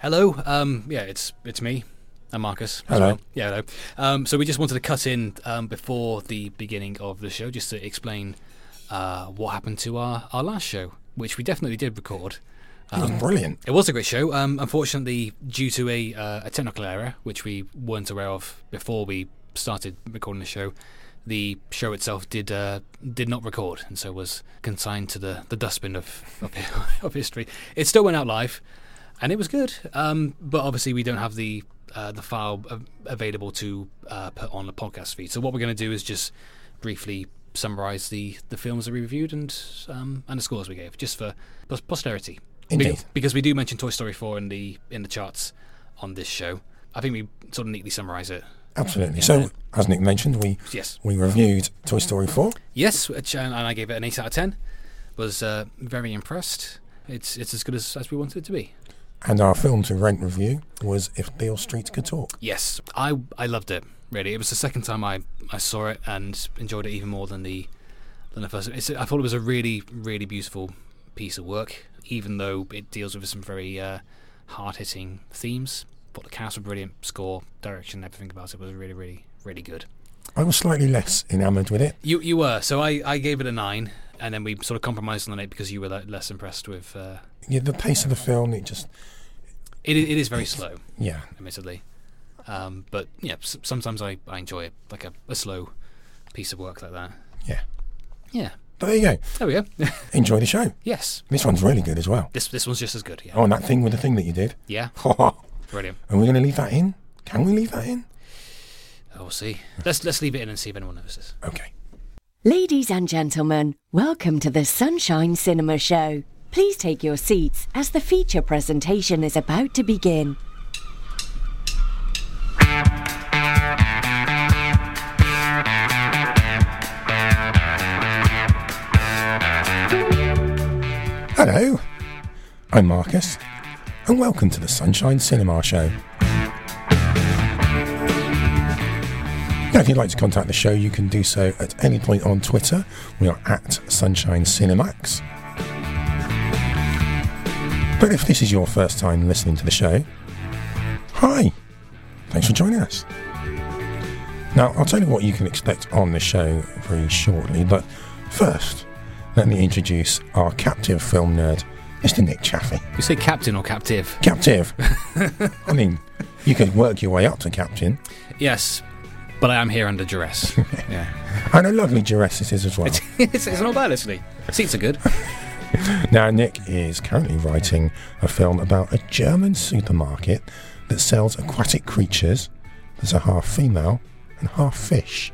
Hello. Um, yeah, it's it's me. I'm Marcus. Hello. well. Yeah, hello. Um, so we just wanted to cut in um, before the beginning of the show just to explain uh, what happened to our, our last show, which we definitely did record. It was brilliant. It was a great show. Um, unfortunately, due to a, uh, a technical error, which we weren't aware of before we started recording the show, the show itself did uh, did not record, and so was consigned to the, the dustbin of of, of history. It still went out live, and it was good. Um, but obviously, we don't have the uh, the file available to uh, put on the podcast feed. So what we're going to do is just briefly summarize the, the films that we reviewed and um, and the scores we gave, just for posterity. Indeed. Because, we do mention Toy Story 4 in the in the charts on this show. I think we sort of neatly summarize it. Absolutely. Yeah. So, as Nick mentioned, we Yes. we reviewed Toy Story 4. Yes, which, and and I gave it an 8 out of 10. Was uh, very impressed. It's it's as good as, as we wanted it to be. And our film to rent review was If Beale Street Could Talk. Yes, I I loved it. Really, it was the second time I, I saw it and enjoyed it even more than the than the first. It's, I thought it was a really really beautiful piece of work, even though it deals with some very uh, hard hitting themes. But the cast were brilliant, score, direction, everything about it was really really really good. I was slightly less enamoured with it. You you were so I, I gave it a nine, and then we sort of compromised on it because you were le- less impressed with. Uh, Yeah, the pace of the film, it just, it it is very slow. yeah. admittedly. Um, but yeah, s- sometimes I, I enjoy it, like a, a slow piece of work like that. Yeah. Yeah, But there you go. there we go. Enjoy the show. yes, This one's really good as well. this this one's just as good. Yeah, Oh, and that thing with the thing that you did. yeah, Are brilliant. we going to leave that in? Can we leave that in? Oh, we'll see. Let's let's leave it in and see if anyone notices. Okay. Ladies and gentlemen, welcome to the Sunshine Cinema Show. Please take your seats as the feature presentation is about to begin. Hello, I'm Marcus, and welcome to the Sunshine Cinema Show. Now, if you'd like to contact the show, you can do so at any point on Twitter. We are at Sunshine Cinemax. But if this is your first time listening to the show, hi, thanks for joining us. Now, I'll tell you what you can expect on the show very shortly, but first, let me introduce our captive film nerd, Mr. Nick Chaffee. You say captain or captive? Captive. I mean, you could work your way up to captain, Yes, but I am here under duress. yeah, and a lovely duress it is as well. it's, it's not bad actually. Seats are good. Now, Nick is currently writing a film about a German supermarket that sells aquatic creatures that are half female and half fish.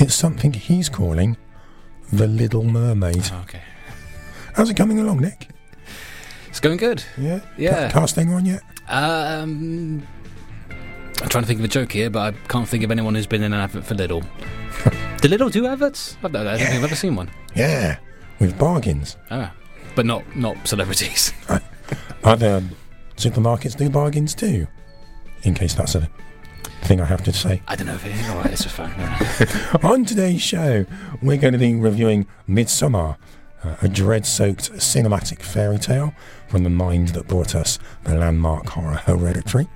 It's something he's calling The Little Mermaid. Okay, How's it coming along, Nick? it's going good. Yeah? Yeah. Ca- Casting on yet? Um, I'm trying to think of a joke here, but I can't think of anyone who's been in an advert for Lidl. Do Lidl do adverts? I don't, I don't think I've ever seen one. Yeah, with bargains. Ah, but not not celebrities. Other supermarkets do bargains too, in case that's a thing I have to say. I don't know if it is. All right, it's a fine. On today's show, we're going to be reviewing Midsommar, uh, a dread soaked cinematic fairy tale from the mind that brought us the landmark horror Hereditary.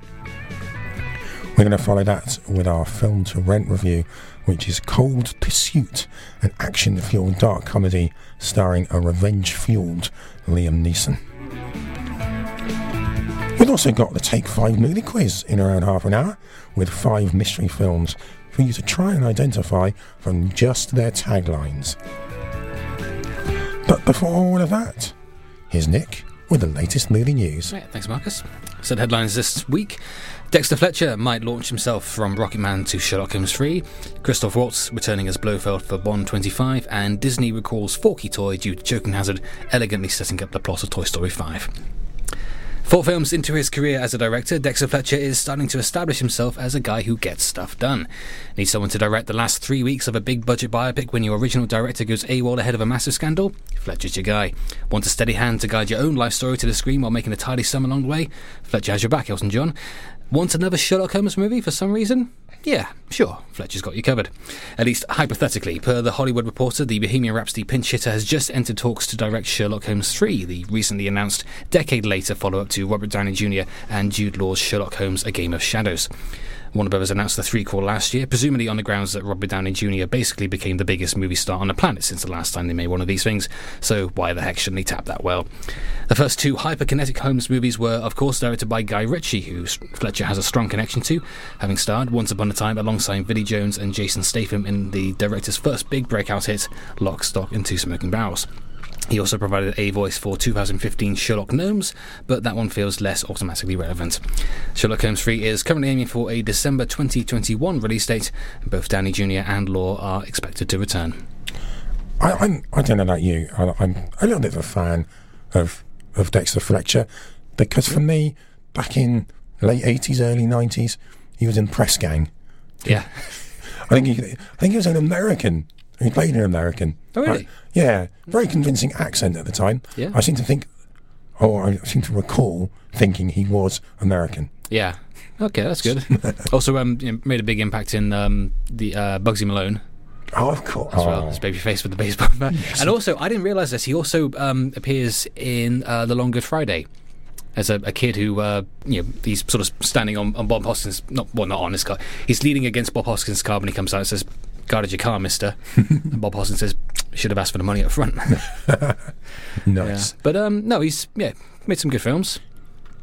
We're going to follow that with our film to rent review, which is Cold Pursuit, an action fueled dark comedy starring a revenge fueled Liam Neeson. We've also got the Take 5 movie quiz in around half an hour with five mystery films for you to try and identify from just their taglines. But before all of that, here's Nick with the latest movie news. Thanks, Marcus. So headlines this week. Dexter Fletcher might launch himself from Rocketman to Sherlock Holmes 3, Christoph Waltz returning as Blofeld for Bond 25, and Disney recalls Forky Toy due to choking hazard, elegantly setting up the plot of Toy Story 5. Four films into his career as a director, Dexter Fletcher is starting to establish himself as a guy who gets stuff done. Need someone to direct the last three weeks of a big budget biopic when your original director goes AWOL ahead of a massive scandal? Fletcher's your guy. Want a steady hand to guide your own life story to the screen while making a tidy sum along the way? Fletcher has your back, Elton John. Want another Sherlock Holmes movie for some reason? Yeah, sure, Fletcher's got you covered. At least hypothetically. Per The Hollywood Reporter, the Bohemian Rhapsody pinch hitter has just entered talks to direct Sherlock Holmes 3, the recently announced decade later follow up to Robert Downey Jr. and Jude Law's Sherlock Holmes A Game of Shadows. Warner Brothers announced the threequel last year, presumably on the grounds that Robert Downey Jr. basically became the biggest movie star on the planet since the last time they made one of these things, so why the heck shouldn't he tap that well? The first two hyperkinetic Holmes movies were, of course, directed by Guy Ritchie, who Fletcher has a strong connection to, having starred once upon a time alongside Vinnie Jones and Jason Statham in the director's first big breakout hit, Lock, Stock and Two Smoking Barrels. He also provided a voice for 2015 Sherlock Gnomes, but that one feels less automatically relevant. Sherlock Holmes 3 is currently aiming for a December 2021 release date, and both Downey Jr. and Law are expected to return. I, I'm, I don't know about you. I, I'm a little bit of a fan of, of Dexter Fletcher because for me, back in late 80s, early 90s, he was in Press Gang. Yeah. I think he, I think he was an American. He played an American. Oh, really? Yeah, very convincing accent at the time. Yeah. I seem to think, or I seem to recall thinking he was American. Yeah. Okay, that's good. also, um, made a big impact in um, the uh, Bugsy Malone Oh, of course. as well Oh. as Babyface with the baseball bat. And also, I didn't realize this. He also um, appears in uh, The Long Good Friday as a, a kid who, uh, you know, he's sort of standing on, on Bob Hoskins. Not well, not on his car. He's leaning against Bob Hoskins' car when he comes out and says, "Guarded your car, Mister." and Bob Hoskins says, "Should have asked for the money up front." Nice. But um, no, he's yeah made some good films.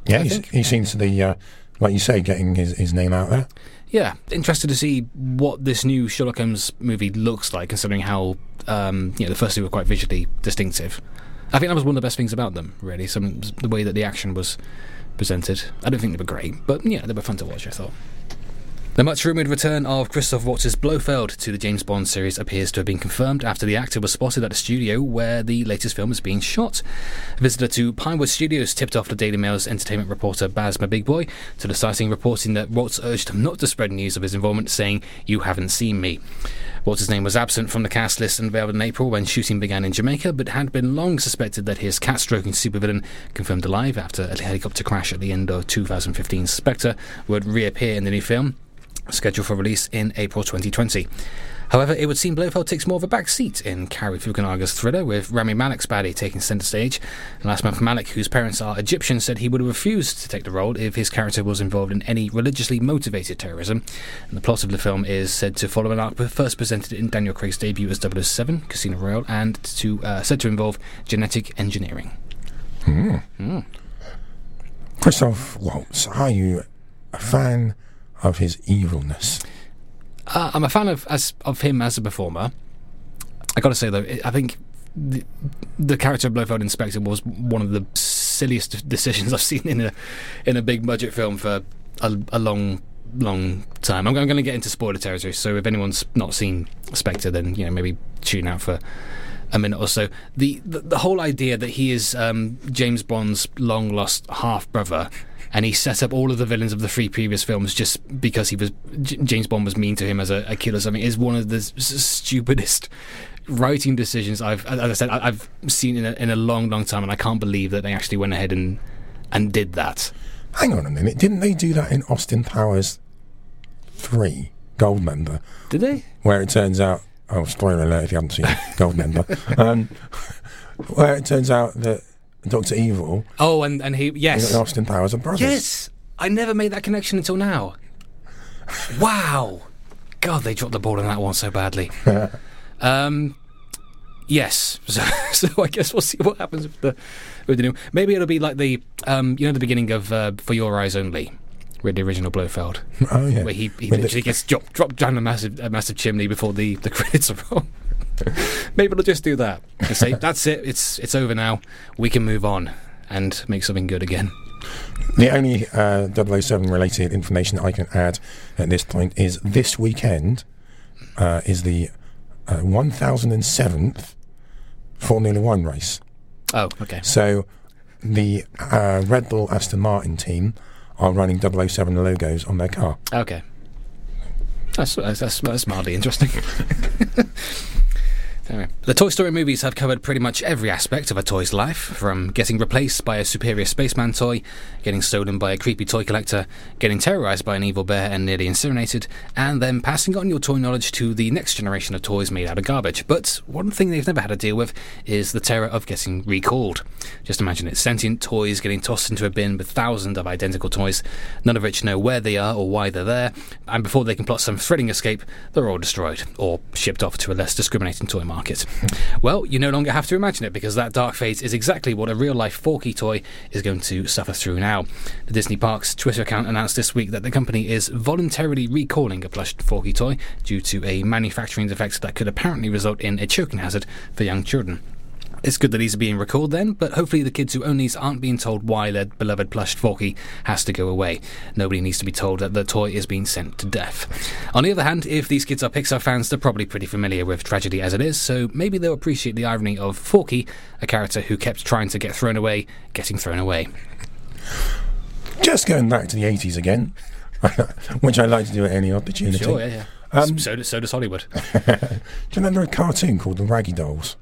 Yeah, he's, he seems to be, uh, like you say, getting his, his name out there. Yeah, interested to see what this new Sherlock Holmes movie looks like, considering how um, you know the first two were quite visually distinctive. I think that was one of the best things about them, really. Some the way that the action was presented. I don't think they were great, but yeah, they were fun to watch. I thought. The much rumoured return of Christoph Waltz's Blofeld to the James Bond series appears to have been confirmed after the actor was spotted at a studio where the latest film is being shot. A visitor to Pinewood Studios tipped off the Daily Mail's entertainment reporter Baz Bamigboye to the sighting reporting that Waltz urged him not to spread news of his involvement, saying, You haven't seen me. Waltz's name was absent from the cast list unveiled in April when shooting began in Jamaica, but had been long suspected that his cat-stroking supervillain, confirmed alive after a helicopter crash at the end of 2015 Spectre, would reappear in the new film scheduled for release in April 2020. However, it would seem Blofeld takes more of a back seat in Cary Fukunaga's thriller, with Rami Malek's baddie taking centre stage. And last month, Malek, whose parents are Egyptian, said he would have refused to take the role if his character was involved in any religiously motivated terrorism. And the plot of the film is said to follow an arc first presented in Daniel Craig's debut as 007, Casino Royale, and to uh, said to involve genetic engineering. Christoph Waltz, are you a fan of his evilness? Uh, I'm a fan of as of him as a performer. I got to say though, I think the, the character of Blofeld in Spectre was one of the silliest decisions I've seen in a in a big budget film for a, a long long time. I'm, I'm going to get into spoiler territory, so if anyone's not seen Spectre, then you know maybe tune out for a minute or so. The the, the whole idea that he is um, James Bond's long lost half brother. And he set up all of the villains of the three previous films just because he was J- James Bond was mean to him as a, a kid or something. Is one of the s- stupidest writing decisions I've, as I said, I- I've seen in a, in a long, long time, and I can't believe that they actually went ahead and and did that. Hang on a minute, didn't they do that in Austin Powers 3, Goldmember, Did they? where it turns out, oh, spoiler alert if you haven't seen Goldmember, um, where it turns out that Dr. Evil Oh, and and he yes, and Austin Powers are brothers. yes. I never made that connection until now. wow, God, they dropped the ball on that one so badly. um, yes. So, so I guess we'll see what happens with the with the new. Maybe it'll be like the um, you know, the beginning of uh, For Your Eyes Only. With the original Blofeld, Oh, yeah. where he, he With the- literally gets dropped, dropped down a massive a massive chimney before the, the credits are rolled. Maybe they'll just do that and say, "That's it. It's it's over now. We can move on and make something good again." The only uh, 007 related information I can add at this point is this weekend uh, is the uh, 1007th Formula One race. Oh, okay. So the uh, Red Bull Aston Martin team are running 007 logos on their car. Okay. That's that's, that's, that's mildly interesting. Anyway, the Toy Story movies have covered pretty much every aspect of a toy's life, from getting replaced by a superior spaceman toy, getting stolen by a creepy toy collector, getting terrorized by an evil bear and nearly incinerated, and then passing on your toy knowledge to the next generation of toys made out of garbage. But one thing they've never had to deal with is the terror of getting recalled. Just imagine it sentient toys getting tossed into a bin with thousands of identical toys, none of which know where they are or why they're there, and before they can plot some thrilling escape, they're all destroyed or shipped off to a less discriminating toy market market. Well, you no longer have to imagine it because that dark phase is exactly what a real life Forky toy is going to suffer through now. The Disney Parks Twitter account announced this week that the company is voluntarily recalling a plush Forky toy due to a manufacturing defect that could apparently result in a choking hazard for young children. It's good that these are being recalled then, but hopefully the kids who own these aren't being told why their beloved plush Forky has to go away. Nobody needs to be told that the toy is being sent to death. On the other hand, if these kids are Pixar fans, they're probably pretty familiar with tragedy as it is, so maybe they'll appreciate the irony of Forky, a character who kept trying to get thrown away, getting thrown away. Just going back to the 80s again, which I like to do at any opportunity. Sure, yeah, yeah. Um, so, so does Hollywood. do you remember a cartoon called The Raggy Dolls?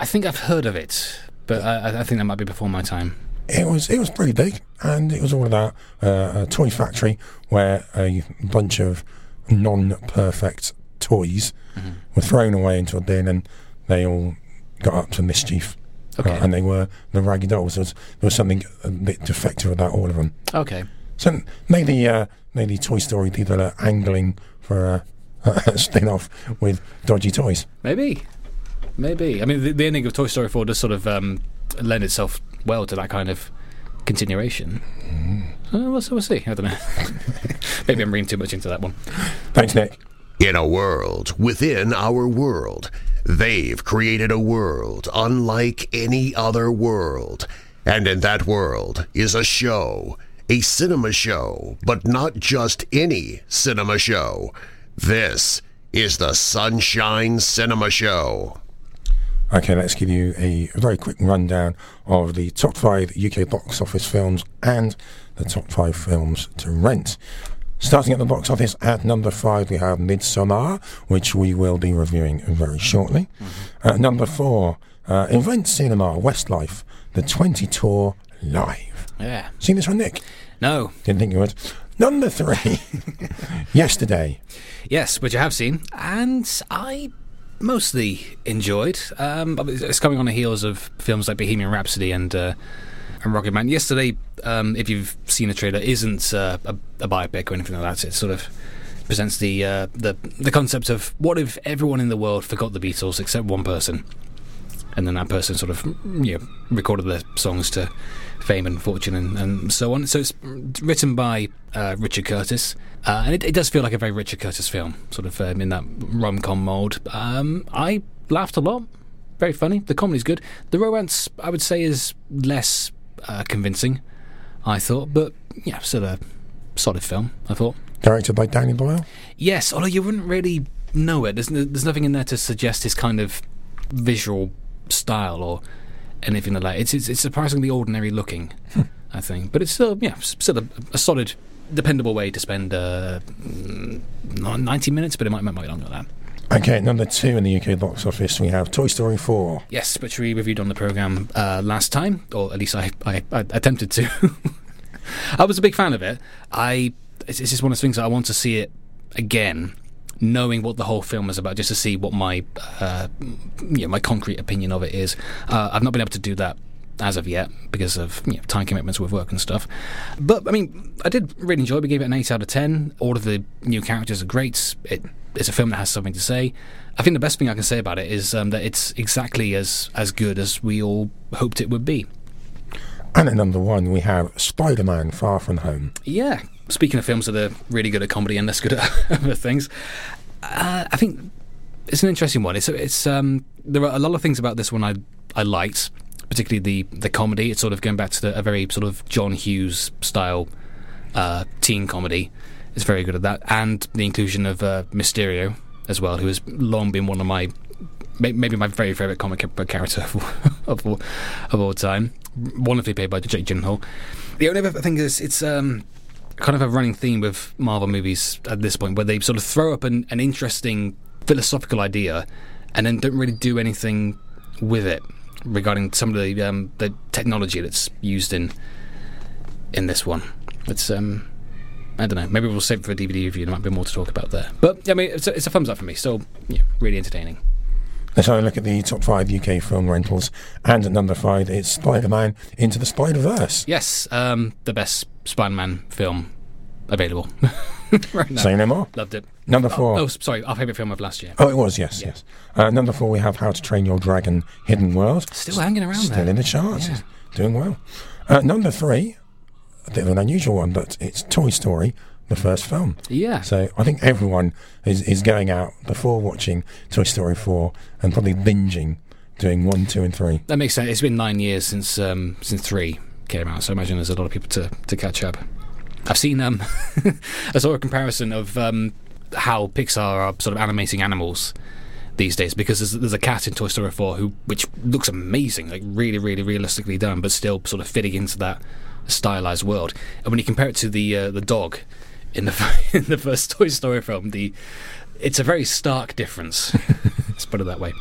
I think I've heard of it, but I, I think that might be before my time. It was it was pretty big, and it was all about uh, a toy factory where a bunch of non-perfect toys mm-hmm. were thrown away into a bin, and they all got up to mischief. Okay. Uh, and they were the raggy dolls. There was, there was something a bit defective about all of them. Okay. So maybe uh, maybe Toy Story people are angling for a, a spin-off with dodgy toys. Maybe. Maybe. I mean, the, the ending of Toy Story 4 does sort of um, lend itself well to that kind of continuation. Mm. Uh, we'll, we'll see. I don't know. Maybe I'm reading too much into that one. Thanks, Nick. In a world within our world, they've created a world unlike any other world. And in that world is a show, a cinema show, but not just any cinema show. This is the Sunshine Cinema Show. Okay, let's give you a very quick rundown of the top five UK box office films and the top five films to rent. Starting at the box office at number five, we have Midsommar, which we will be reviewing very shortly. Mm-hmm. Uh, number four, uh, Event Cinema Westlife, the 20 Tour Live. Yeah. Seen this one, Nick? No. Didn't think you would. Number three, Yesterday. Yes, which I have seen, and I mostly enjoyed. Um, it's coming on the heels of films like Bohemian Rhapsody and uh, and Rocketman. Yesterday, um, if you've seen the trailer, isn't uh, a, a, biopic or anything like that. It sort of presents the uh, the the concept of what if everyone in the world forgot the Beatles except one person, and then that person sort of you know recorded their songs to fame and fortune and, and so on. So it's written by uh, Richard Curtis. Uh, and it, it, does feel like a very Richard Curtis film, sort of um, in that rom com mode. Um, I laughed a lot. Very funny. The comedy's good. The romance, I would say, is less uh, convincing, I thought. But yeah, still a solid film, I thought. Directed by Danny Boyle? Yes, although you wouldn't really know it. There's, there's nothing in there to suggest his kind of visual style or anything like that. It's, it's, it's surprisingly ordinary looking, hmm. I think. But it's still, yeah, still a, a solid dependable way to spend uh, 90 minutes, but it might, might be longer than that. Okay, number two in the UK box office, we have Toy Story 4. Yes, which we reviewed on the programme uh, last time, or at least I, I, I attempted to. I was a big fan of it. I It's just one of those things that I want to see it again, knowing what the whole film is about, just to see what my uh, you know, my concrete opinion of it is. Uh, I've not been able to do that as of yet because of you know, time commitments with work and stuff. But I mean, I did really enjoy it. We gave it an 8 out of 10. All of the new characters are great. It, it's a film that has something to say. I think the best thing I can say about it is um, that it's exactly as, as good as we all hoped it would be. And at number one, we have Spider Man Far From Home. Yeah. Speaking of films that are really good at comedy and less good at other things, uh, I think it's an interesting one. It's, it's um, there are a lot of things about this one I I liked particularly the the comedy. It's sort of going back to the, a very sort of John Hughes style uh, teen comedy. It's very good at that, and the inclusion of uh, Mysterio as well, who has long been one of my maybe my very favorite comic book character of, of, all, of all time. Wonderfully played by Jake Gyllenhaal. The only other thing is it's um, kind of a running theme with Marvel movies at this point, where they sort of throw up an, an interesting philosophical idea and then don't really do anything with it regarding some of the um, the technology that's used in in this one. It's um, I don't know. Maybe we'll save it for a DVD review. And there might be more to talk about there. But I mean, it's a, it's a thumbs up for me. Still, yeah, really entertaining. Let's have a look at the top five UK film rentals. And at number five, it's Spider Man Into the Spider Verse. Yes, um, the best Spider-Man film available right now. Say no more. Loved it. Number four. Oh, sorry, our favourite film of last year. Oh, it was, yes, yes. Uh, number four, we have How to Train Your Dragon Hidden World. Still hanging around Still there. in the charts. Yeah. Doing well. Uh, number three, a bit of an unusual one, but it's Toy Story, the first film. Yeah. So I think everyone is, is going out before watching Toy Story 4 and probably binging doing one, two, and three. That makes sense. It's been nine years since um, since three came out, so I imagine there's a lot of people to, to catch up. I've seen um, I saw a comparison of um, how Pixar are sort of animating animals these days because there's, there's a cat in Toy Story 4 who which looks amazing, like really, really realistically done, but still sort of fitting into that stylized world. And when you compare it to the uh, the dog in the in the first Toy Story film, the it's a very stark difference. Let's put it that way.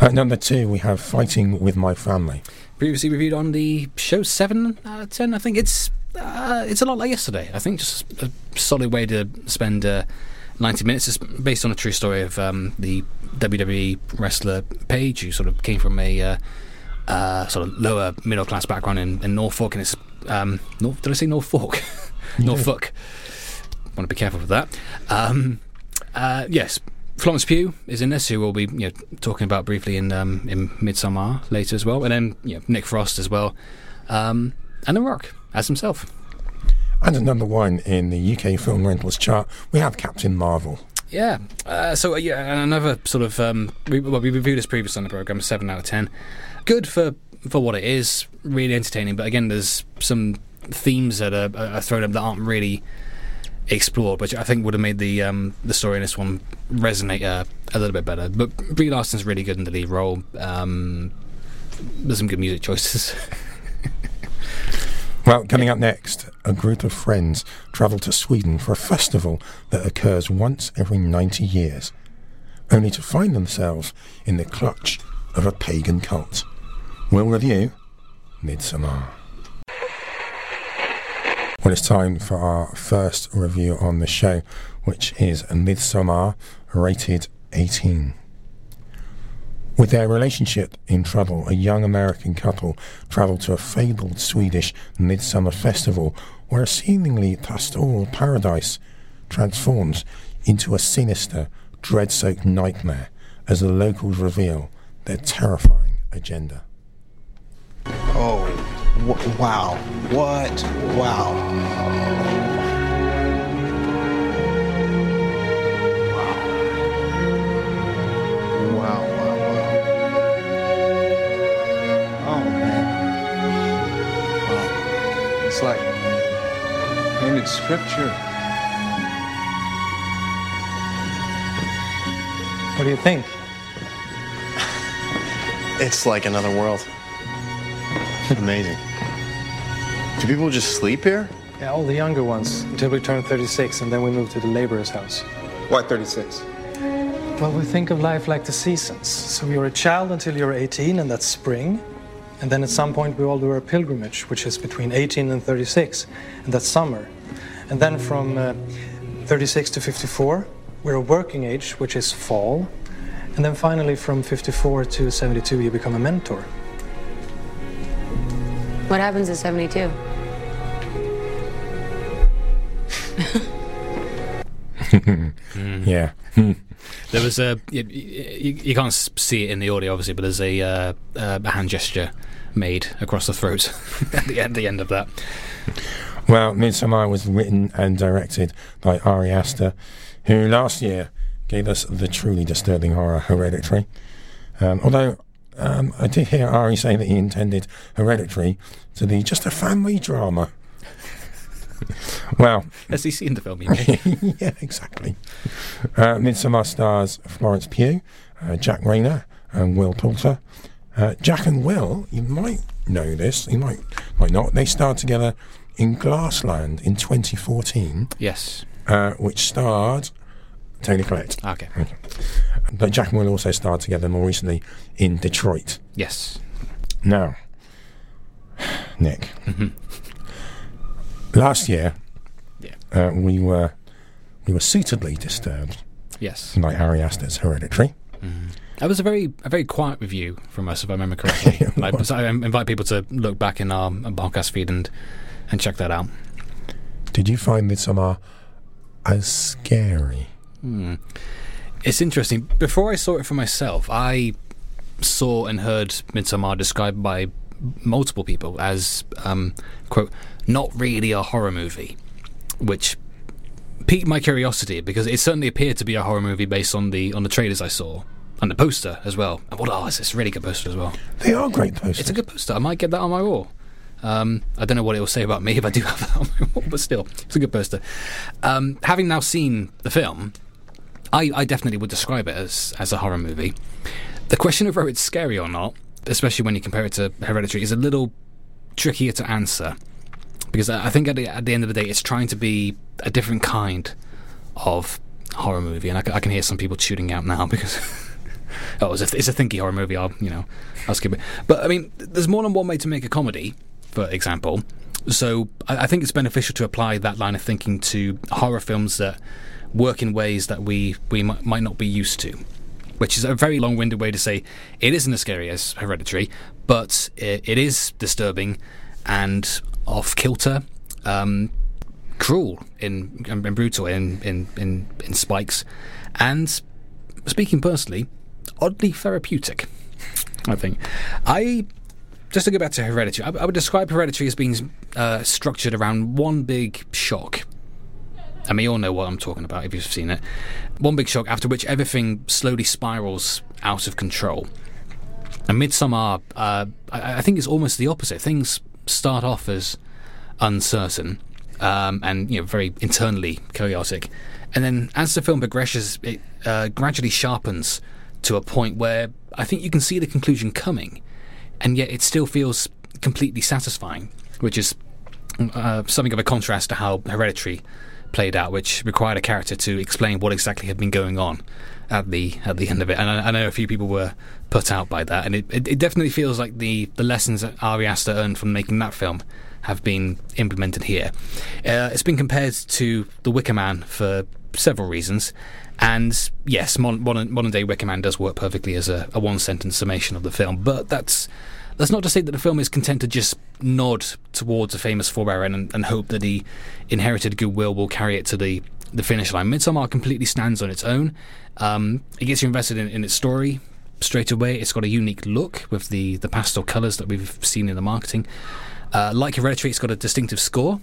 At number two, we have Fighting with My Family. Previously reviewed on the show seven out of ten. I think it's uh, it's a lot like yesterday. I think just a solid way to spend uh, ninety minutes. It's based on a true story of um, the WWE wrestler Paige, who sort of came from a uh, uh, sort of lower middle class background in, in Norfolk, and it's um, North, did I say Norfolk? Norfolk. Want to be careful with that. Um, uh, yes, Florence Pugh is in this, who we'll be you know, talking about briefly in um, in Midsommar later as well, and then you know, Nick Frost as well, um, and The Rock as himself. And at number one in the UK film rentals chart, we have Captain Marvel. Yeah. Uh, so uh, yeah, and another sort of um, we, well, we reviewed this previously on the program, seven out of ten. Good for for what it is, really entertaining. But again, there's some themes that are, are thrown up that aren't really explored, which I think would have made the um, the story in this one resonate uh, a little bit better. But Brie Larson's really good in the lead role. Um, there's some good music choices. Well, coming up next, a group of friends travel to Sweden for a festival that occurs once every 90 years, only to find themselves in the clutch of a pagan cult. We'll review Midsommar. Well, it's time for our first review on the show, which is Midsommar rated 18. With their relationship in trouble, a young American couple travel to a fabled Swedish midsummer festival where a seemingly pastoral paradise transforms into a sinister, dread soaked nightmare as the locals reveal their terrifying agenda. Oh, wow. What? Wow. Wow. Wow, wow, oh, wow. Oh. It's like painted scripture. What do you think? It's like another world. Amazing. Do people just sleep here? Yeah, all the younger ones until we turn 36 and then we move to the laborer's house. Why 36? Well, we think of life like the seasons. So you're a child until you're 18, and that's spring. And then at some point, we all do our pilgrimage, which is between 18 and 36, and that's summer. And then from uh, 36 to 54, we're a working age, which is fall. And then finally, from 54 to 72, you become a mentor. What happens at 72? Yeah. There was a you, you, you can't see it in the audio obviously, but there's a, uh, a hand gesture made across the throat at the end, the end of that. Well, Midsommar was written and directed by Ari Aster, who last year gave us the truly disturbing horror Hereditary. Um, although um, I did hear Ari say that he intended Hereditary to be just a family drama. well, As he seen the film, yeah, exactly. Uh, Midsommar stars Florence Pugh, uh, Jack Reynor, and Will Poulter. Uh, Jack and Will, you might know this, you might might not. They starred together in Glassland in 2014, yes. uh, which starred Toni Collette. Okay. But Jack and Will also starred together more recently in Detroit. Yes. Now, Nick, last year Yeah. uh, we were we were suitably disturbed Yes. by Ari Aster's Hereditary. That was a very a very quiet review from us, if I remember correctly. like, so I invite people to look back in our podcast feed and and check that out. Did you find Midsommar as scary? It's interesting. Before I saw it for myself, I saw and heard Midsommar described by multiple people as um, quote not really a horror movie, which piqued my curiosity because it certainly appeared to be a horror movie based on the on the trailers I saw and the poster as well. And what oh, it's it's a really good poster as well. They are great posters. It's a good poster. I might get that on my wall. Um, I don't know what it will say about me if I do have that on my wall, but still, it's a good poster. Um, having now seen the film, I, I definitely would describe it as, as a horror movie. The question of whether it's scary or not, especially when you compare it to Hereditary, is a little trickier to answer. Because I think at the, at the end of the day, it's trying to be a different kind of horror movie. And I, I can hear some people shooting out now because oh, it's a, it's a thinky horror movie. I'll you know I'll skip it. But I mean, there's more than one way to make a comedy, for example. So I, I think it's beneficial to apply that line of thinking to horror films that work in ways that we we might, might not be used to. Which is a very long-winded way to say it isn't as scary as Hereditary, but it, it is disturbing and off kilter. Um, cruel in and, and brutal in, in in in spikes, and speaking personally, oddly therapeutic. I think I just to go back to Hereditary. I, I would describe Hereditary as being uh, structured around one big shock. And we all know what I'm talking about if you've seen it. One big shock after which everything slowly spirals out of control. And Midsommar, uh, I, I think it's almost the opposite. Things start off as uncertain um, and you know very internally chaotic, and then as the film progresses, it uh, gradually sharpens to a point where I think you can see the conclusion coming, and yet it still feels completely satisfying, which is uh, something of a contrast to how Hereditary played out, which required a character to explain what exactly had been going on at the at the end of it. And I, I know a few people were put out by that, and it, it, it definitely feels like the the lessons that Ari Aster earned from making that film have been implemented here. Uh, it's been compared to The Wicker Man for several reasons. And yes, modern, modern, day Wicker Man does work perfectly as a, a one sentence summation of the film, but that's that's not to say that the film is content to just nod towards a famous forebear and, and hope that the inherited goodwill will carry it to the, the finish line. Midsommar completely stands on its own. Um, it gets you invested in, in its story straight away. It's got a unique look with the, the pastel colours that we've seen in the marketing. Uh, like Hereditary, it's got a distinctive score.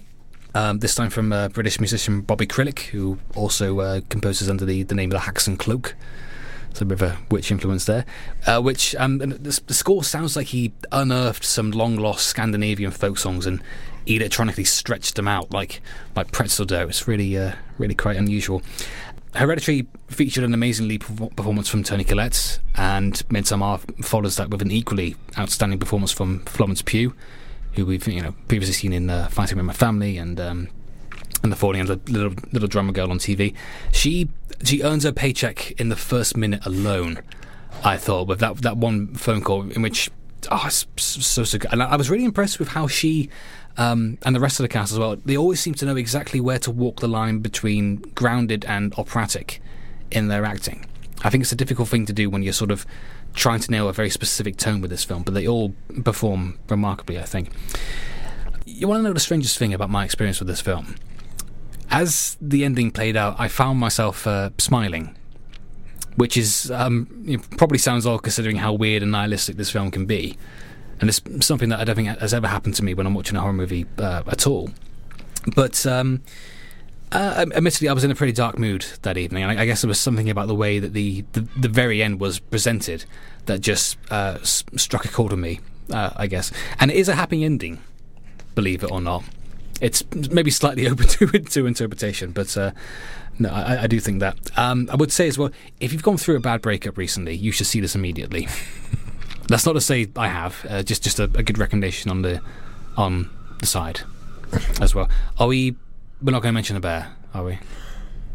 Um, this time from uh, British musician Bobby Krlic, who also uh, composes under the, the name of the Haxan Cloak. So a bit of a witch influence there. Uh, which um, the, the score sounds like he unearthed some long lost Scandinavian folk songs and electronically stretched them out like like pretzel dough. It's really uh, really quite unusual. Hereditary featured an amazingly performance from Toni Collette, and Midsommar follows that with an equally outstanding performance from Florence Pugh, who we've you know previously seen in uh, Fighting with My Family and um, and the falling of the little little drummer girl on TV. She she earns her paycheck in the first minute alone. I thought with that that one phone call in which oh so so good. And I, I was really impressed with how she um, and the rest of the cast as well. They always seem to know exactly where to walk the line between grounded and operatic in their acting. I think it's a difficult thing to do when you're sort of trying to nail a very specific tone with this film, but they all perform remarkably. I think. You want to know the strangest thing about my experience with this film? As the ending played out, I found myself uh, smiling, which is um, probably sounds odd considering how weird and nihilistic this film can be, and it's something that I don't think has ever happened to me when I'm watching a horror movie uh, at all. But um, uh, admittedly, I was in a pretty dark mood that evening, and I, I guess there was something about the way that the, the, the very end was presented that just uh, s- struck a chord with me. Uh, I guess, and it is a happy ending, believe it or not it's maybe slightly open to to interpretation, but uh, no, I, I, do think that. Um, I would say as well, if you've gone through a bad breakup recently, you should see this immediately. That's not to say I have, uh, just just a, a, good recommendation on the on the side as well. Are we? We're not going to mention a bear, are we?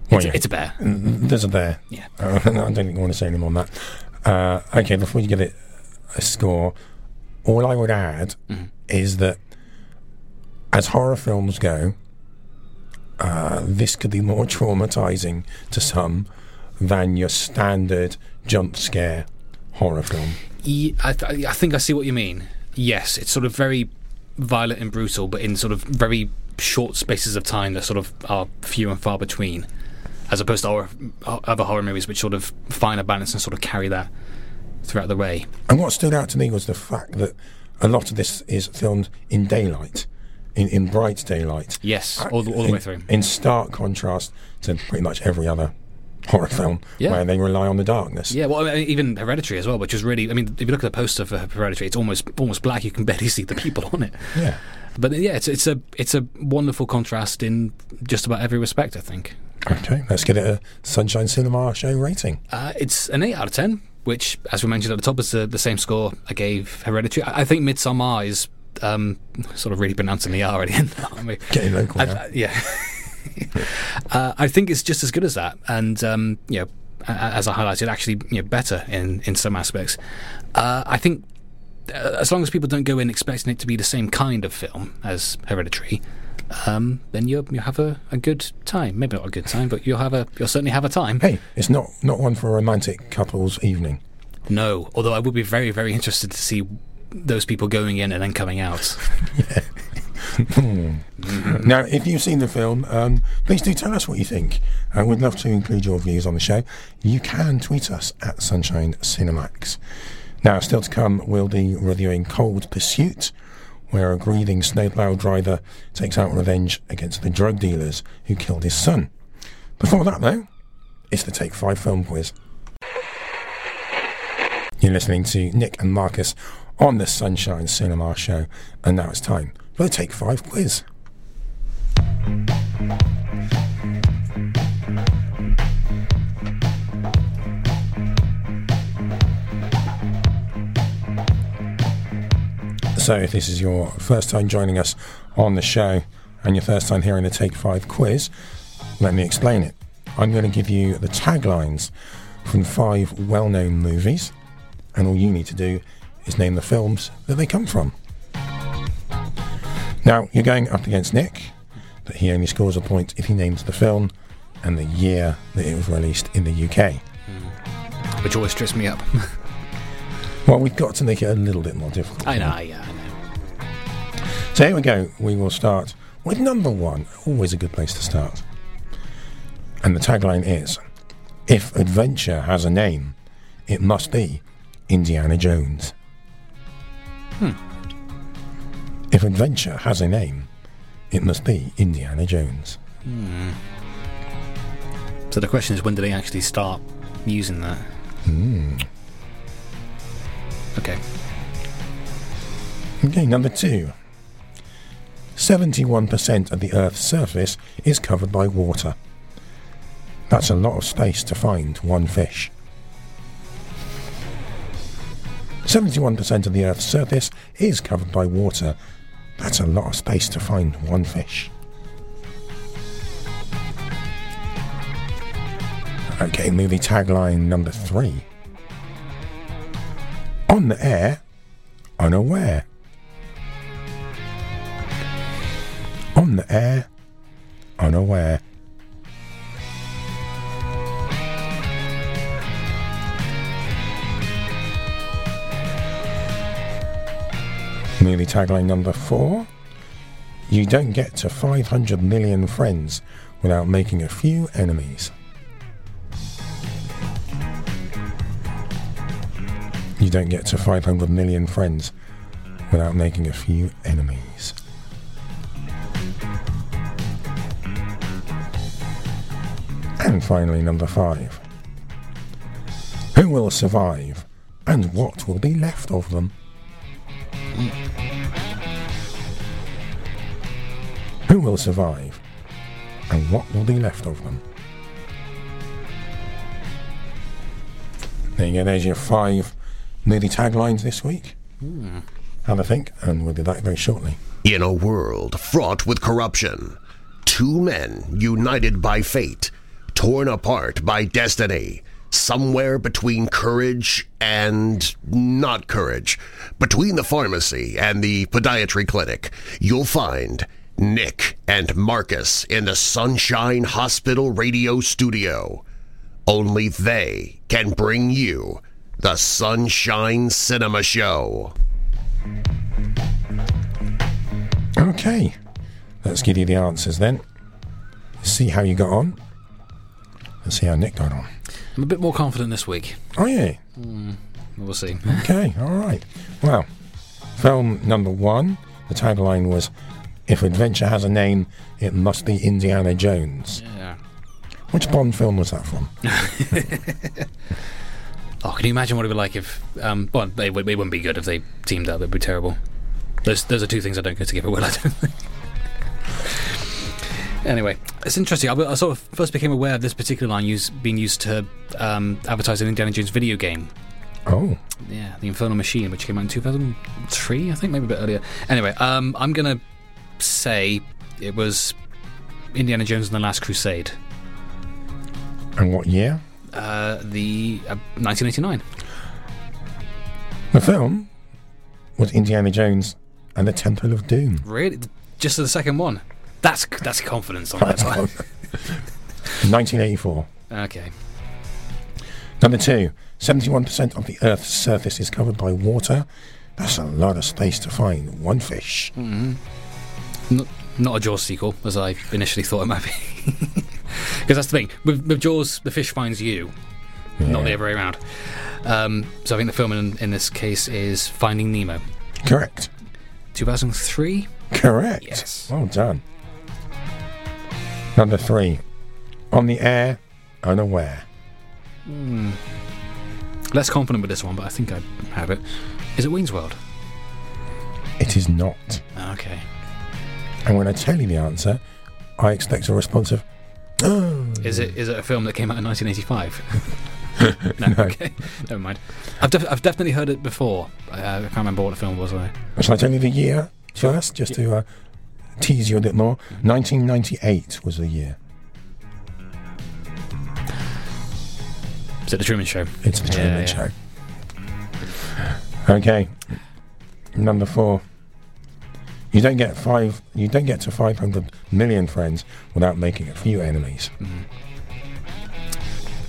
Well, it's, yeah. it's a bear. There's a bear. Yeah. Uh, I don't think I want to say any more on that. Uh, okay, before you give it a score, all I would add Mm-hmm. is that as horror films go, uh, this could be more traumatizing to some than your standard jump scare horror film. I, th- I think I see what you mean. Yes, it's sort of very violent and brutal, but in sort of very short spaces of time that sort of are few and far between, as opposed to horror, other horror movies which sort of find a balance and sort of carry that throughout the way. And what stood out to me was the fact that a lot of this is filmed in daylight, in, in bright daylight. Yes, all the, all the in, way through. In stark contrast to pretty much every other horror film Yeah. where they rely on the darkness. Yeah, well, I mean, even Hereditary as well, which is really. I mean, if you look at the poster for Hereditary, it's almost almost black. You can barely see the people on it. Yeah. But yeah, it's it's a it's a wonderful contrast in just about every respect. I think. Okay, let's get it a Sunshine Cinema show rating. Uh, it's an 8 out of 10, which, as we mentioned at the top, is the, the same score I gave Hereditary. I, I think Midsommar is um, sort of really pronouncing the R at the end, aren't we? Getting local I-. Yeah. uh, I think it's just as good as that. And, um, you know, as I highlighted, actually you know, better in, in some aspects. Uh, I think uh, as long as people don't go in expecting it to be the same kind of film as Hereditary, um, then you'll, you'll have a, a good time. Maybe not a good time, but you'll have a you'll certainly have a time. Hey, it's not not one for a romantic couples evening. No, although I would be very, very interested to see those people going in and then coming out. Now, if you've seen the film, um, please do tell us what you think. Uh, we'd love to include your views on the show. You can tweet us at Sunshine Cinemax. Now, still to come, we'll be reviewing Cold Pursuit, where a grieving snowplow driver takes out revenge against the drug dealers who killed his son. Before that, though, it's the Take 5 film quiz. You're listening to Nick and Marcus on the Sunshine Cinema Show, and now it's time for the Take 5 quiz. So, if this is your first time joining us on the show and your first time hearing the Take 5 quiz, let me explain it. I'm going to give you the taglines from five well known movies, and all you need to do is name the films that they come from. Now, you're going up against Nick, but he only scores a point if he names the film and the year that it was released in the UK. Hmm. which always trips me up. Well, we've got to make it a little bit more difficult. I know, yeah, I know. So here we go. We will start with number one. Always a good place to start. And the tagline is If adventure has a name, it must be Indiana Jones. If adventure has a name, it must be Indiana Jones. Hmm. So the question is, when do they actually start using that? Hmm. Okay. Okay, number two. 71% of the Earth's surface is covered by water. That's a lot of space to find one fish. 71% of the Earth's surface is covered by water. That's a lot of space to find one fish. Okay, movie tagline number three. On the air, unaware. On the air, unaware. Movie tagline number four. You don't get to 500 million friends without making a few enemies. You don't get to 500 million friends without making a few enemies. And finally, number five. Who will survive and what will be left of them? Will survive and what will be left of them? There you go, there's your five movie taglines this week. Hmm. Have a think, and we'll be back very shortly. In a world fraught with corruption, two men united by fate torn apart by destiny. Somewhere between courage and not courage, between the pharmacy and the podiatry clinic, you'll find Nick and Marcus in the Sunshine Hospital radio studio. Only they can bring you the Sunshine Cinema Show. Okay, let's give you the answers then. See how you got on. Let's see how Nick got on. I'm a bit more confident this week. Oh, yeah. Hmm, we'll see. Okay, all right. Well, film number one, the tagline was If Adventure Has a Name, It Must Be Indiana Jones. Yeah. Which Bond film was that from? Oh, can you imagine what it would be like if? Um, well, it, would, it wouldn't be good if they teamed up. It'd be terrible. Those those are two things I don't get together well. I don't think. anyway, it's interesting. I, I sort of first became aware of this particular line used, being used to um, advertise an Indiana Jones video game. Oh, Yeah, the Infernal Machine, which came out in 2003, I think, maybe a bit earlier. Anyway, um, I'm gonna say it was Indiana Jones and the Last Crusade, and what year? uh, the uh, 1989. The film was Indiana Jones and the Temple of Doom. Really, just the second one. That's that's confidence on that side. 1984. Okay. Number two, 71% of the Earth's surface is covered by water. That's a lot of space to find one fish. Not, not a Jaws sequel, as I initially thought it might be. Because that's the thing. With, with Jaws, the fish finds you, not the other way around. Um, so I think the film in, in this case is Finding Nemo. Correct. 2003? Correct. Yes. Well done. Number three, on the air, unaware. Less confident with this one, but I think I have it. Is it Wayne's World? It is not. Okay. And when I tell you the answer, I expect a response of, oh. Is it is it a film that came out in 1985? no, Okay. Never mind. I've, def- I've definitely heard it before. I, I can't remember what the film was. though. Shall I tell you the year first, just to uh, tease you a bit more? 1998 was the year. Is it The Truman Show? It's the Yeah, Truman yeah. Show. Okay, number four. You don't get five. You don't get to 500 million friends without making a few enemies.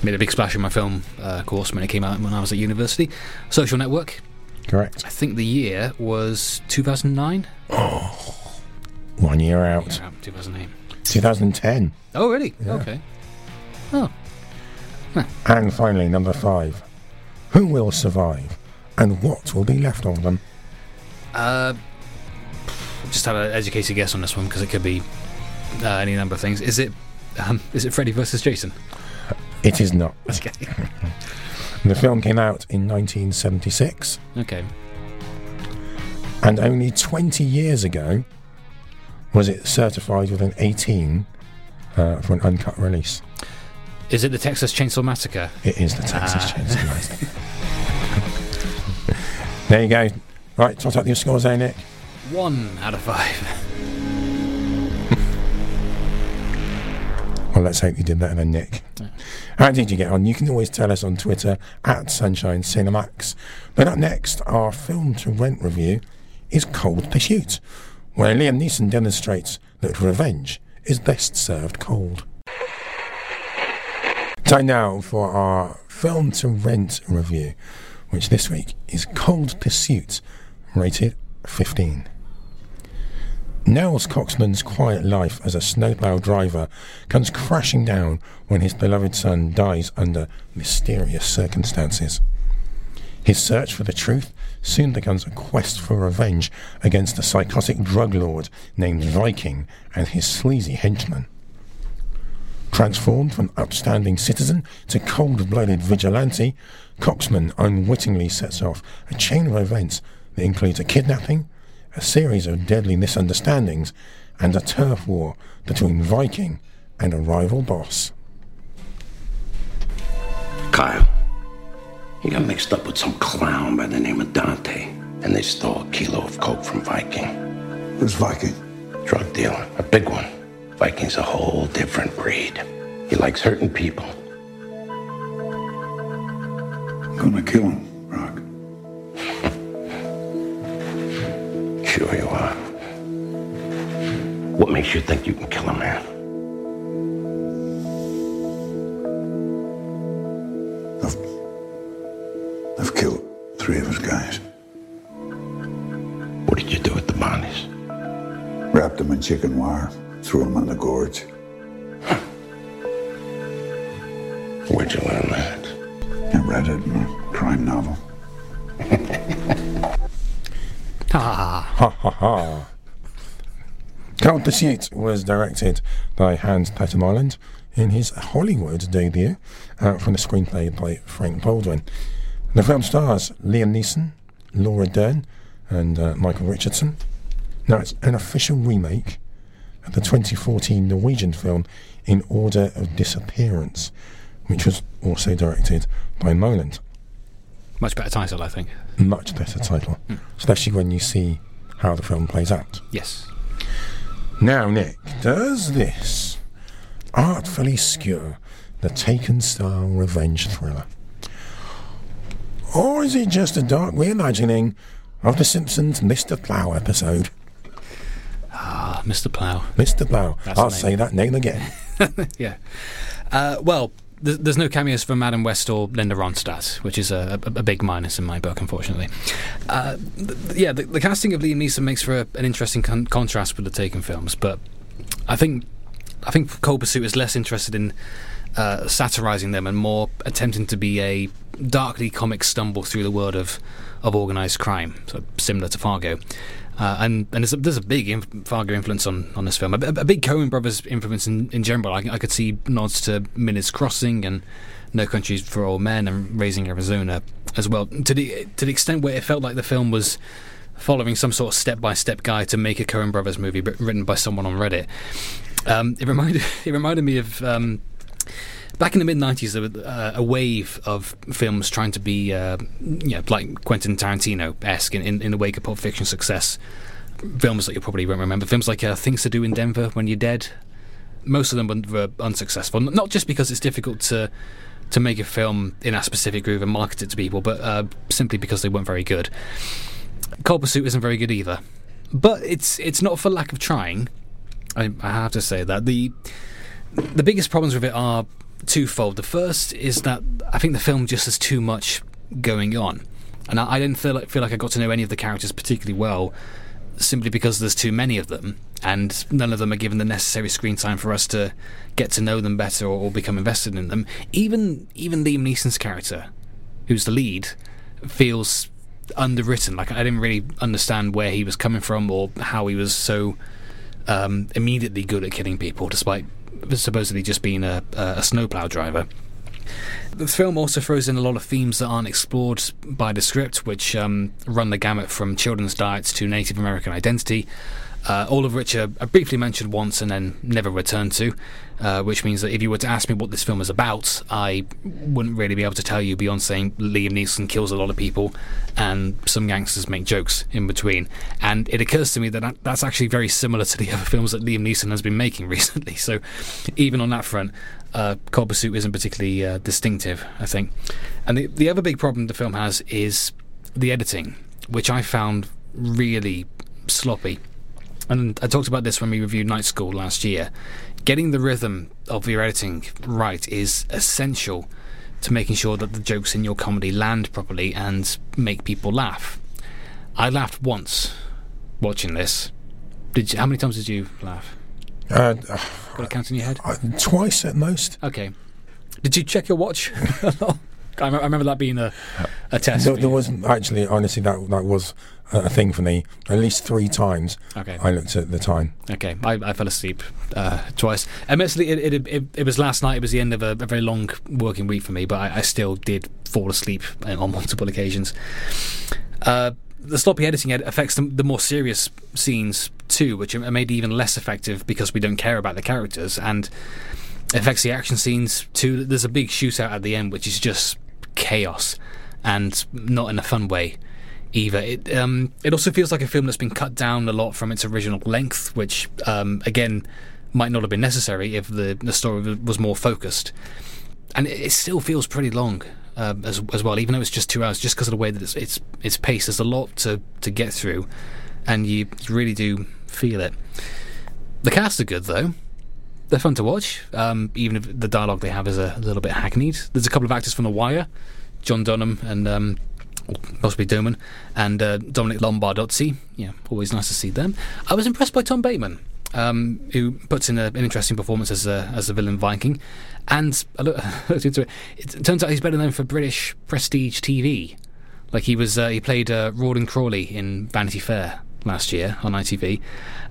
Made a big splash in my film uh, course when it came out when I was at university. Social Network. Correct. I think the year was 2009. Oh, one year out. Yeah, 2008. 2010. Oh, really? Okay. Oh, And finally, number five. Who will survive, and what will be left of them? uh, just have an educated guess on this one because it could be uh, any number of things. Is it? Um, is it Freddy versus Jason? It is not. Okay. The film came out in 1976, Okay. and only 20 years ago was it certified with an 18 uh, for an uncut release. Is it the Texas Chainsaw Massacre? It is the Texas Ah. Chainsaw Massacre. there you go. Right, tot up your scores there, Nick. One out of five. Well, let's hope you did better than Nick. How did you get on? You can always tell us on Twitter at Sunshine Cinemax. But up next, our film to rent review is Cold Pursuit, where Liam Neeson demonstrates that revenge is best served cold. Time now for our film to rent review, which this week is Cold Pursuit, rated 15. Nels Coxman's quiet life as a snowplow driver comes crashing down when his beloved son dies under mysterious circumstances. His search for the truth soon becomes a quest for revenge against a psychotic drug lord named Viking and his sleazy henchmen. Transformed from upstanding citizen to cold-blooded vigilante, Coxman unwittingly sets off a chain of events that includes a kidnapping, a series of deadly misunderstandings, and a turf war between Viking and a rival boss. Kyle, he got mixed up with some clown by the name of Dante, and they stole a kilo of coke from Viking. Who's Viking? Drug dealer, a big one. Viking's a whole different breed. He likes hurting people. I'm gonna kill him, Rock. Sure you are. What makes you think you can kill a man? I've, I've killed three of his guys. What did you do with the bodies? Wrapped them in chicken wire, threw them in the gorge. Where'd you learn that? I read it Ha Ha ha. Count the Sheet was directed by Hans Petter Moland in his Hollywood debut uh, from the screenplay by Frank Baldwin. The film stars Liam Neeson, Laura Dern, and uh, Micheal Richardson. Now, it's an official remake of the 2014 Norwegian film In Order of Disappearance, which was also directed by Moland. Much better title, I think. Much better title, especially when you see how the film plays out. Yes. Now, Nick, does this artfully skew the Taken style revenge thriller? Or is it just a dark reimagining of The Simpsons Mr. Plow episode? Ah, Mr. Plow. Mr. Plow. That's I'll say that name again. yeah. Uh, well, there's no cameos from Adam West or Linda Ronstadt, which is a, a, a big minus in my book, unfortunately. Uh, th- yeah, the, the casting of Liam Neeson makes for a, an interesting con- contrast with the Taken films, but I think I think Cold Pursuit is less interested in uh, satirizing them and more attempting to be a darkly comic stumble through the world of of organized crime, so similar to Fargo. Uh, and and there's a, big inf- Fargo influence on, on this film, a, a big Coen Brothers influence in, in general. I, I could see nods to Miller's Crossing and No Country for Old Men and Raising Arizona as well. To the to the extent where it felt like the film was following some sort of step by step guide to make a Coen Brothers movie writ- written by someone on Reddit. Um, it reminded it reminded me of. Um, Back in the mid '90s, there was uh, a wave of films trying to be, uh, you know, like Quentin Tarantino-esque in, in, in the wake of Pulp Fiction success. Films that you probably won't remember. Films like uh, Things to Do in Denver, When You're Dead. Most of them were, unsuccessful. Not just because it's difficult to to make a film in a specific groove and market it to people, but uh, simply because they weren't very good. Cold Pursuit isn't very good either, but it's it's not for lack of trying. I, I have to say that the the biggest problems with it are twofold. The first is that I think the film just has too much going on, and I, I didn't feel like, feel like I got to know any of the characters particularly well, simply because there's too many of them, and none of them are given the necessary screen time for us to get to know them better or, or become invested in them. Even even Liam Neeson's character, who's the lead, feels underwritten. Like I didn't really understand where he was coming from or how he was so um, immediately good at killing people, despite supposedly just being a, a snowplow driver. The film also throws in a lot of themes that aren't explored by the script, which um, run the gamut from children's diets to Native American identity, uh, all of which are, are briefly mentioned once and then never returned to. Uh, which means that if you were to ask me what this film is about, I wouldn't really be able to tell you beyond saying Liam Neeson kills a lot of people and some gangsters make jokes in between. And it occurs to me that, that that's actually very similar to the other films that Liam Neeson has been making recently. So even on that front, uh, Cold Pursuit isn't particularly uh, distinctive, I think. And the, the other big problem the film has is the editing, which I found really sloppy. And I talked about this when we reviewed Night School last year. Getting the rhythm of your editing right is essential to making sure that the jokes in your comedy land properly and make people laugh. I laughed once watching this. Did you, how many times did you laugh? Uh, Got a count in your head? uh, twice at most. Okay. Did you check your watch? I I remember that being a, a test. There, was actually, honestly, that that was a thing for me. At least three times. Okay. I looked at the time. Okay, I, I fell asleep uh, twice. Admittedly, it, it, it, it was last night. It was the end of a, a very long working week for me, but I, I still did fall asleep uh, on multiple occasions. Uh, the sloppy editing ed- affects the, the more serious scenes too, which are made even less effective because we don't care about the characters, and affects the action scenes too. There's a big shootout at the end, which is just chaos, and not in a fun way either. It um, it also feels like a film that's been cut down a lot from its original length, which um, again might not have been necessary if the the story was more focused. And it, still feels pretty long uh, as as well, even though it's just two hours, just because of the way that it's it's it's paced. There's a lot to to get through, and you really do feel it. The cast are good though. They're fun to watch, um, even if the dialogue they have is a, little bit hackneyed. There's a couple of actors from The Wire, John Doman and um, possibly Doman, and uh, Domenick Lombardozzi. Yeah, always nice to see them. I was impressed by Tom Bateman, um, who puts in a, an interesting performance as a, as a villain Viking. And I looked into it. It turns out he's better known for British prestige TV. Like he was, uh, he played uh, Rawdon Crawley in Vanity Fair last year on ITV,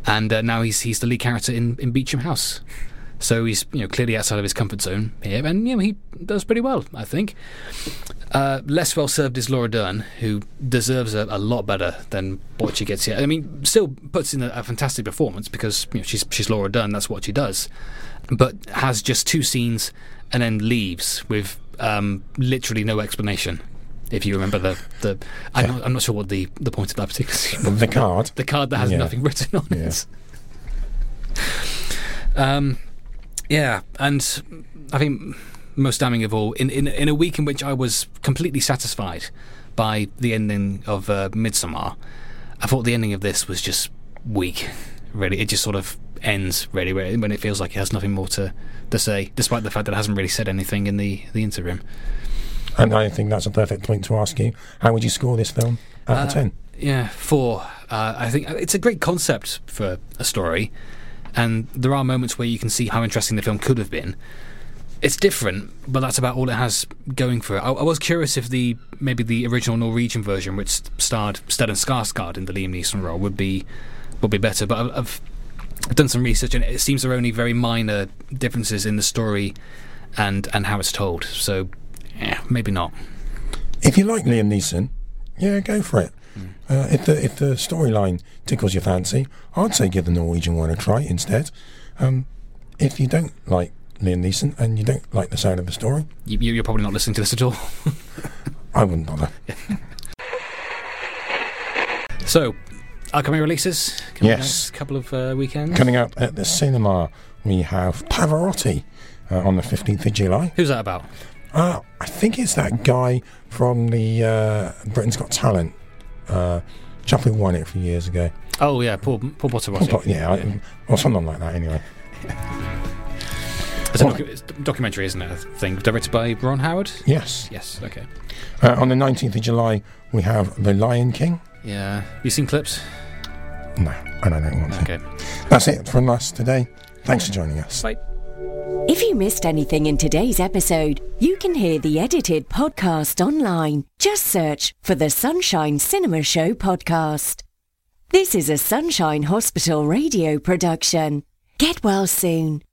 and uh, now he's he's the lead character in, in Beecham House. So he's you know clearly outside of his comfort zone here, and you know he does pretty well, I think. Uh, less well served is Laura Dern, who deserves a, a, lot better than what she gets here. I mean, still puts in a, a fantastic performance because you know, she's she's Laura Dern, that's what she does, but has just two scenes and then leaves with um, literally no explanation if you remember the the I'm, not, I'm not sure what the, the point of that particular the card the card that has yeah. nothing written on yeah. it. Um, yeah, and I think most damning of all, in, in in a week in which I was completely satisfied by the ending of uh, Midsommar, I thought the ending of this was just weak. Really, it just sort of ends really when it feels like it has nothing more to to say, despite the fact that it hasn't really said anything in the the interim. And I think that's a perfect point to ask you. How would you score this film out of uh, 10? Yeah, four. Uh, I think it's a great concept for a story, and there are moments where you can see how interesting the film could have been. It's different, but that's about all it has going for it. I, I was curious if the maybe the original Norwegian version, which starred Stellan Skarsgård in the Liam Neeson role, would be would be better. But I've, I've done some research, and it seems there are only very minor differences in the story and and how it's told. So yeah, maybe not. If you like Liam Neeson, yeah, go for it. Mm. Uh, if the if the storyline tickles your fancy, I'd say give the Norwegian one a try instead. Um, if you don't like Liam Neeson and you don't like the sound of the story, you, are probably not listening to this at all. I wouldn't bother. so, upcoming releases. Coming yes, a couple of uh, weekends coming up at the cinema. We have Pavarotti uh, on the fifteenth of July. Who's that about? Uh, I think it's that guy from the uh, Britain's Got Talent. Uh, Chaplin won it a few years ago. Oh yeah, Paul Paul Potterotti. Paul, yeah, yeah. I, or something like that. Anyway. It's a docu- documentary, isn't it? I think directed by Ron Howard. Yes. Yes. Okay. Uh, on the nineteenth of July, we have The Lion King. Yeah. You seen clips? No, and I don't want to. Okay. That's it from us today. Thanks for joining us. Bye. If you missed anything in today's episode, you can hear the edited podcast online. Just search for the Sunshine Cinema Show podcast. This is a Sunshine Hospital radio production. Get well soon.